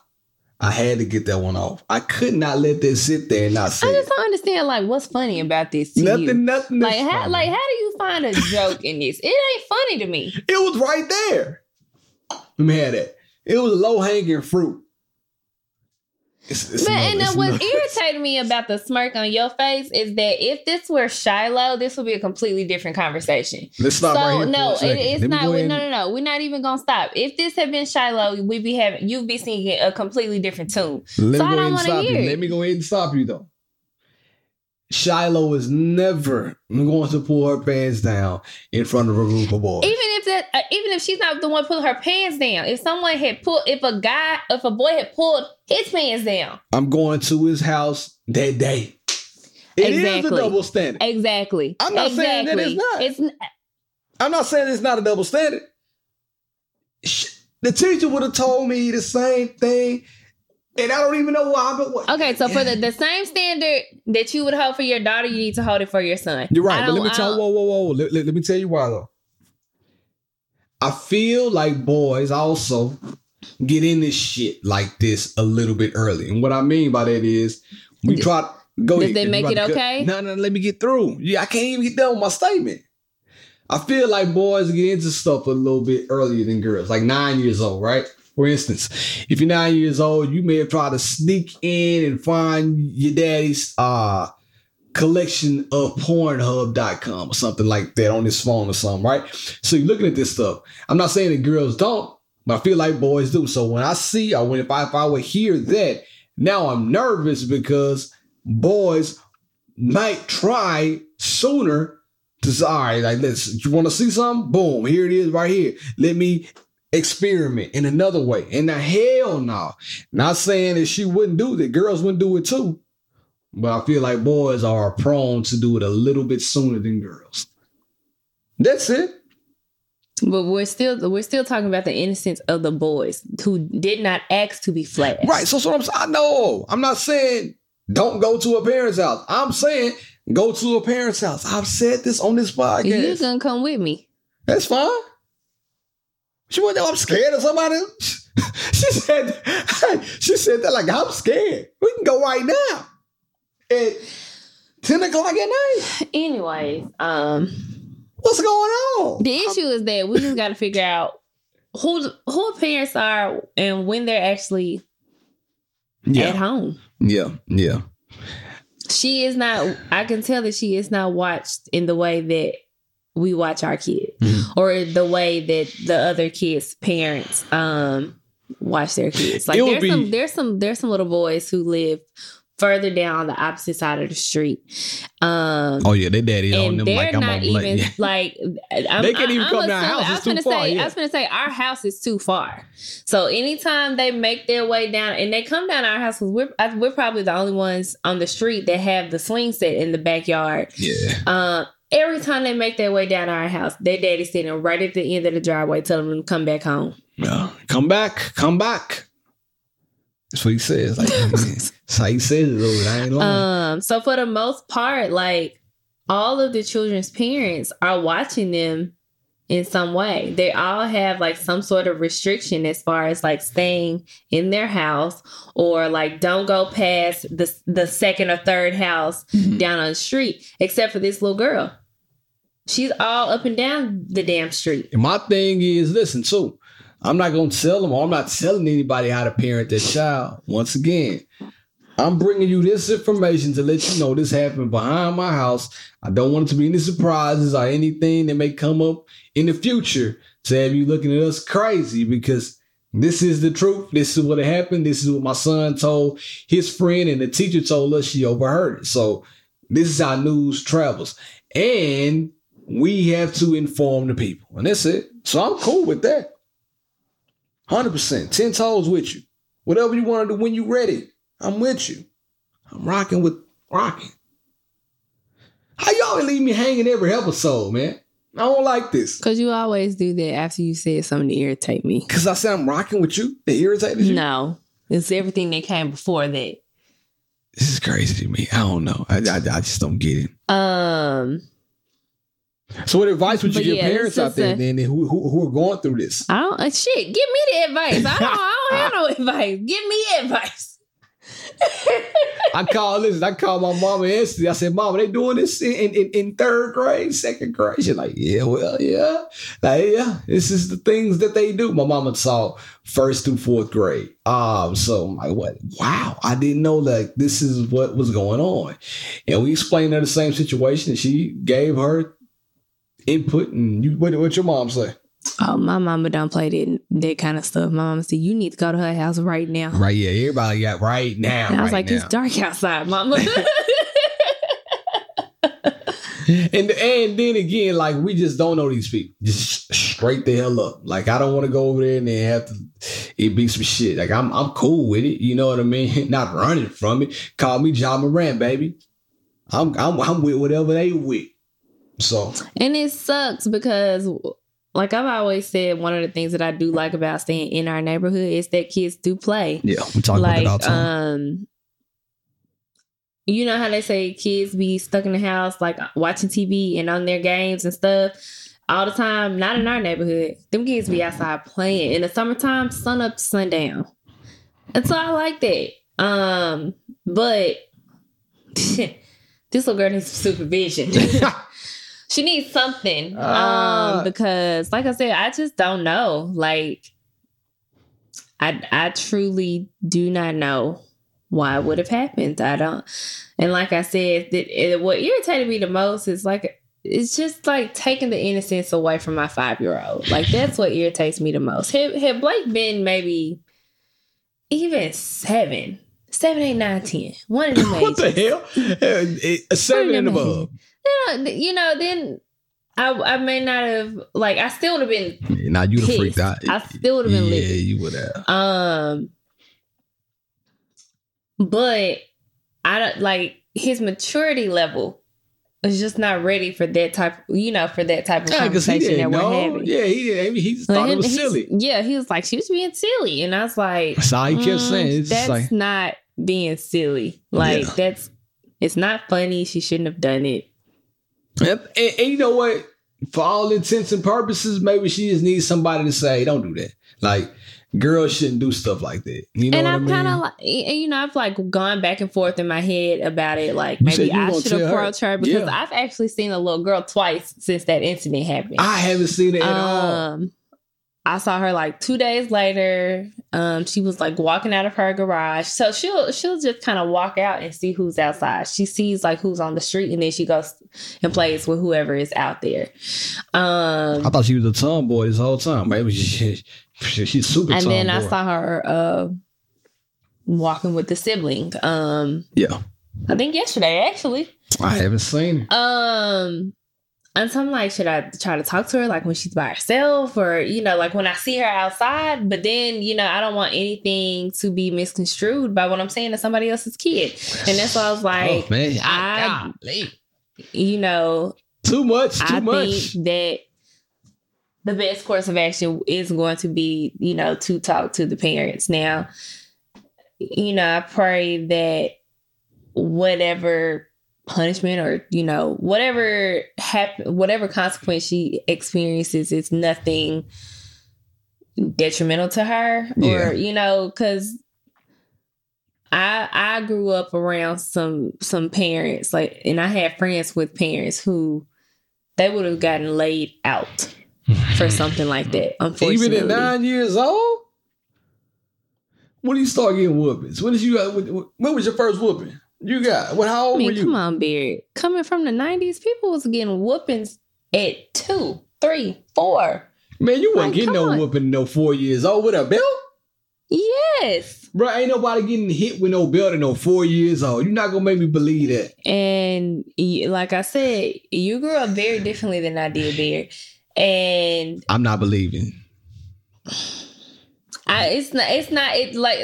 I had to get that one off. I could not let that sit there and not say I just don't understand like what's funny about this. To nothing. you? Nothing. Like how funny. like how do you find a joke in this? It ain't funny to me. it was right there. Let me have that. It was a low hanging fruit. It's, it's But and what irritated me about the smirk on your face is that if this were Shiloh, this would be a completely different conversation. Let's stop so right here. no, it, it's Let not. we- No, no, no. We're not even gonna stop. If this had been Shiloh, we'd be having you'd be singing a completely different tune. Let So I don't stop you. hear it. Let me go ahead and stop you though. Shiloh is never going to pull her pants down in front of a group of boys. Even if that, uh, even if she's not the one pulling her pants down, if someone had pulled, if a guy, if a boy had pulled his pants down, I'm going to his house that day. It is Exactly. a double standard. exactly. I'm not saying that it's not. It's n- I'm not saying it's not a double standard. The teacher would have told me the same thing, and I don't even know why. But what? Okay, so for the, the same standard that you would hold for your daughter, you need to hold it for your son. You're right, but let me tell. don't- Whoa, whoa, whoa! Let, let- let me tell you why though. I feel like boys also get in this shit like this a little bit early, and what I mean by that is we try. Go did ahead, they make it okay? No, no, let me get through. Yeah, I can't even get done with my statement. I feel like boys get into stuff a little bit earlier than girls, like nine years old, right? For instance, if you're nine years old, you may have tried to sneak in and find your daddy's uh collection of pornhub.com or something like that on his phone or something, right? So you're looking at this stuff. I'm not saying that girls don't, but I feel like boys do. So when I see or when if I if I would hear that, now I'm nervous because boys might try sooner to say, all right, like let's you want to see something? Boom, here it is right here. Let me experiment in another way. And now hell no. Not saying that she wouldn't do that. Girls wouldn't do it too. But I feel like boys are prone to do it a little bit sooner than girls. That's it. But we're still we're still talking about the innocence of the boys who did not ask to be flashed. Right. So, so I'm saying, I know. I'm not saying don't go to a parent's house. I'm saying go to a parent's house. I've said this on this podcast. You're gonna come with me. That's fine. She wasn't. I'm scared of somebody. <laughs> she said. She said that like I'm scared. We can go right now at ten o'clock at night. Anyways, um, What's going on? the issue is that we just got to figure out who who parents are and when they're actually at home. Yeah. Yeah. She is not. I can tell that she is not watched in the way that we watch our kids, Mhm. or the way that the other kids' parents um watch their kids. Like there's be- some there's some there's some little boys who live further down the opposite side of the street. Um Oh yeah, they daddy on them they're like I'm not even <laughs> like, I'm, They can't even I'm come to our house. I was too gonna far, say yeah. I was gonna say our house is too far. So anytime they make their way down and they come down our house, we're I- we're probably the only ones on the street that have the swing set in the backyard. yeah. Um, every time they make their way down our house, their daddy's sitting right at the end of the driveway, telling them to come back home. Yeah. Come back. Come back. That's what he says. Like, <laughs> that's how he says it. Though. I ain't lying. Um, so for the most part, like all of the children's parents are watching them in some way. They all have like some sort of restriction as far as like staying in their house or like don't go past the the second or third house Mhm. down on the street, except for this little girl. She's all up and down the damn street. And my thing is, listen, too. I'm not gonna tell them, I'm not telling anybody how to parent their child. Once again, I'm bringing you this information to let you know this happened behind my house. I don't want it to be any surprises or anything that may come up in the future to have you looking at us crazy because this is the truth. This is what happened. This is what my son told his friend, and the teacher told us she overheard it. So this is how news travels. And we have to inform the people. And that's it. So I'm cool with that. 100%. 10 toes with you. Whatever you want to do when you're ready, I'm with you. I'm rocking with rocking. How y'all leave me hanging every episode, man? I don't like this. Because you always do that after you said something to irritate me. Because I said I'm rocking with you. It irritated you? No. It's everything that came before that. This is crazy to me. I don't know. I, I, I just don't get it. Um So what advice would you give yeah, parents out there a- then who, who who are going through this? I don't uh, shit. Give me the advice. I don't. I don't have <laughs> no advice. Give me advice. I called listen, I called my mama yesterday. I said, Mama, they doing this in, in, in third grade, second grade. She's like, Yeah, well, yeah. Like, yeah, this is the things that they do. My mama taught first through fourth grade. Um, so I'm like, what? Wow, I didn't know that this is what was going on. And we explained her the same situation. and She gave her input and you what what your mom say? Oh, my mama don't play that that kind of stuff. My mama said you need to go to her house right now. Right, yeah, everybody got right now. And I was right like, now. it's dark outside, mama. <laughs> and and then again, like we just don't know these people. Just straight the hell up. Like I don't want to go over there and then have to it be some shit. Like I'm I'm cool with it. You know what I mean? <laughs> Not running from it. Call me Ja Morant, baby. I'm I'm I'm with whatever they with. So and it sucks because, like I've always said, one of the things that I do like about staying in our neighborhood is that kids do play. yeah, we talk like um you know how they say kids be stuck in the house like watching tv and on their games and stuff? All the time not in our neighborhood. Them kids be outside playing. In the summertime sun up to sundown and so i like that. Um but <laughs> this little girl needs some supervision <laughs> <laughs> she needs something. Ah. um because like i said i just don't know. Like i i truly do not know why it would have happened. I don't and like i said that it, what irritated me the most is like it's just like taking the innocence away from my five year old like that's what irritates me the most. Had, had blake been maybe even seven seven eight nine ten one of them <laughs> what the hell? Uh, Seven and above. You know, know, then I I may not have like I still would have been Now you'd have freaked out. I still would have been yeah, livid. you would have. Um, but I don't like his maturity level is just not ready for that type. You know, for that type of Yeah, conversation that we're having. Yeah, he didn't. He just Like, thought it was silly. Yeah, he was like, she was being silly, and I was like, That's all he kept mm, saying. It's that's like, not being silly. Like Yeah. that's it's not funny. She shouldn't have done it. Yep. And, and you know what? For all intents and purposes, maybe she just needs somebody to say, "Don't do that." Like, girls shouldn't do stuff like that. You know and I've kind of like, you know, I've like gone back and forth in my head about it. Like maybe you I should tell her. approach her, because Yeah. I've actually seen a little girl twice since that incident happened. I haven't seen it at all. Um, I saw her like two days later. Um, she was like walking out of her garage. So she'll she'll just kind of walk out and see who's outside. She sees like who's on the street, and then she goes and plays with whoever is out there. Um, I thought she was a tomboy this whole time. Maybe she, she, she's super and then I saw her uh walking with the sibling. Um, Yeah, I think yesterday actually. I haven't seen. Um, and so I'm like, should I try to talk to her like when she's by herself, or you know, like when I see her outside? But then, you know, I don't want anything to be misconstrued by what I'm saying to somebody else's kid, and that's why I was oh, like, oh man, I- ah, golly. you know, too much, too I much. think that the best course of action is going to be, you know, to talk to the parents. Now, you know, I pray that whatever punishment or you know whatever happen whatever consequence she experiences is nothing detrimental to her Yeah. or you know because I I grew up around some some parents like and I had friends with parents who they would have gotten laid out for something like that. Unfortunately, <laughs> Even at nine years old. When did you start getting whoopings? When did you? When when was your first whooping? You got what? How I old mean, were you? come on, Beard. Coming from the '90s, people was getting whoopings at two, three, four. Man, you wasn't Like, getting no on. whooping no four years old with a belt. Yes, Bro, ain't nobody getting hit with no belt at no four years old. You're not gonna make me believe that. and like I said, you grew up very differently than I did, Beard. And I'm not believing. I, it's not. It's not. It's like.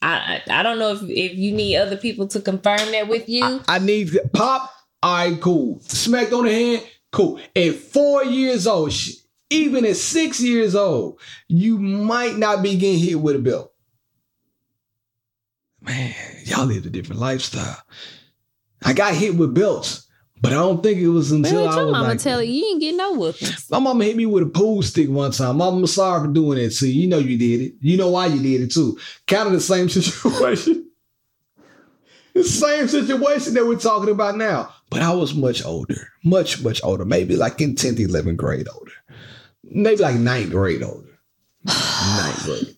I, I don't know if, if you need other people to confirm that with you. I, I need pop. All right, cool. Smacked on the hand. Cool. At four years old, even at six years old, you might not be getting hit with a belt. Man, y'all lived a different lifestyle. I got hit with belts, but I don't think it was until I your mama like, tell you, you ain't getting no whoopings. My mama hit me with a pool stick one time. Mama, I'm sorry for doing that to you. You know you did it. You know why you did it too. Kind of the same <laughs> situation. the same situation that we're talking about now. But I was much older. Much, much older. Maybe like in 10th, 11th grade older. Maybe like ninth grade older. <sighs> ninth grade.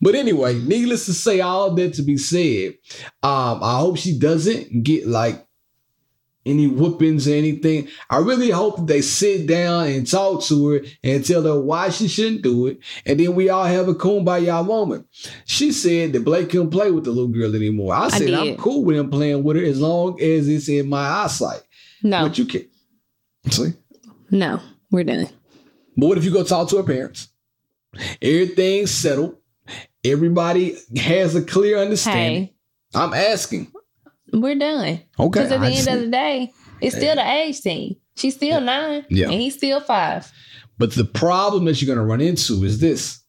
But anyway, needless to say, all that to be said, um, I hope she doesn't get like any whoopings or anything. I really hope that they sit down and talk to her and tell her why she shouldn't do it. And then we all have a kumbaya moment. She said that Blake couldn't play with the little girl anymore. I said I'm cool with him playing with her as long as it's in my eyesight. No, But you can't. see. no, we're done. But what if you go talk to her parents? Everything's settled. Everybody has a clear understanding. Hey, I'm asking. We're done. Okay. Because at the I end of the day, it's still the age thing. She's still nine, Yeah. and he's still five. But the problem that you're going to run into is this: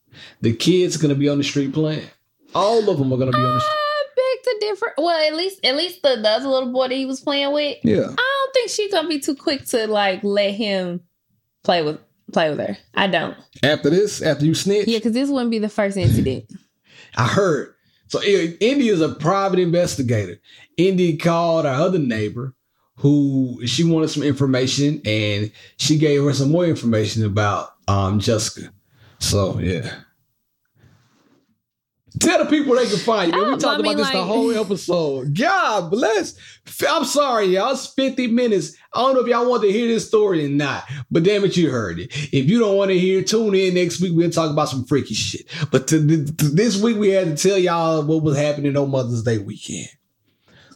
the kids going to be on the street playing. All of them are going to be on the street. I beg to differ. Well, at least, at least the, the other little boy that he was playing with, Yeah. I don't think she's gonna be too quick to like let him play with play with her. I don't. After this, after you snitch, Yeah, because this wouldn't be the first incident. <laughs> I heard. So I- Indy is a private investigator. Indy called our other neighbor who she wanted some information and she gave her some more information about um Jessica. So yeah. Tell the people they can find you. Oh, we talked about this the whole episode. God bless. I'm sorry, y'all. It's 50 minutes. I don't know if y'all want to hear this story or not, but damn it, you heard it. If you don't want to hear, tune in next week. We'll talk about some freaky shit. But to, to this week, we had to tell y'all what was happening on Mother's Day weekend.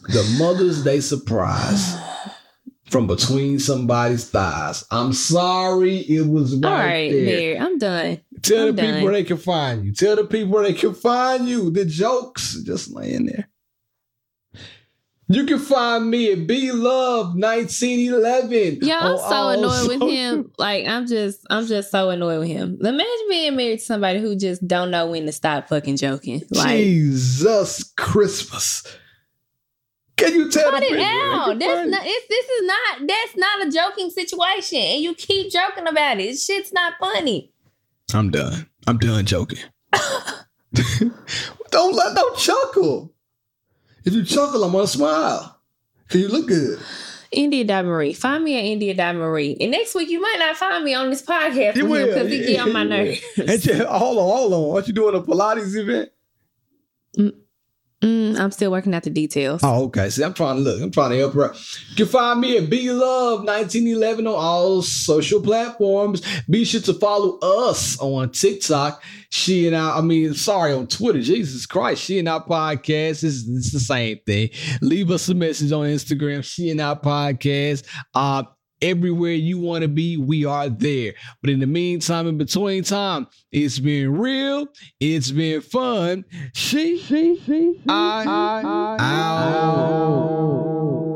The Mother's Day surprise from between somebody's thighs. I'm sorry, it was right, All right, there. Mary, I'm done. Tell I'm the people done. where they can find you. Tell the people where they can find you. The jokes just laying there. You can find me at B Love 1911. Yeah, I'm so all annoyed with him. <laughs> Like I'm just, I'm just so annoyed with him. Imagine being married to somebody who just don't know when to stop fucking joking. Like, Jesus Christmas. Can you tell cut it out. That's not. This is not. That's not a joking situation, and you keep joking about it. Shit's not funny. I'm done. I'm done joking. <laughs> don't let don't chuckle. If you chuckle, I'm gonna smile. Cause you look good. India Di Marie. Find me at India Di Marie. And next week you might not find me on this podcast You with him because he get on my <laughs> nerves. And <laughs> you- hold on, hold on. Aren't you doing a Pilates event? Mm, I'm still working out the details. Oh, okay. See, I'm trying to look. I'm trying to help her. out. You can find me at B Love 1911 on all social platforms. Be sure to follow us on TikTok. She and I, I mean, sorry, on Twitter. Jesus Christ. She and our podcast is it's the same thing. Leave us a message on Instagram. She and our podcast. Uh, Everywhere you want to be, we are there. But in the meantime, in between time, it's been real. It's been fun. She, she, she, I, I, I, out.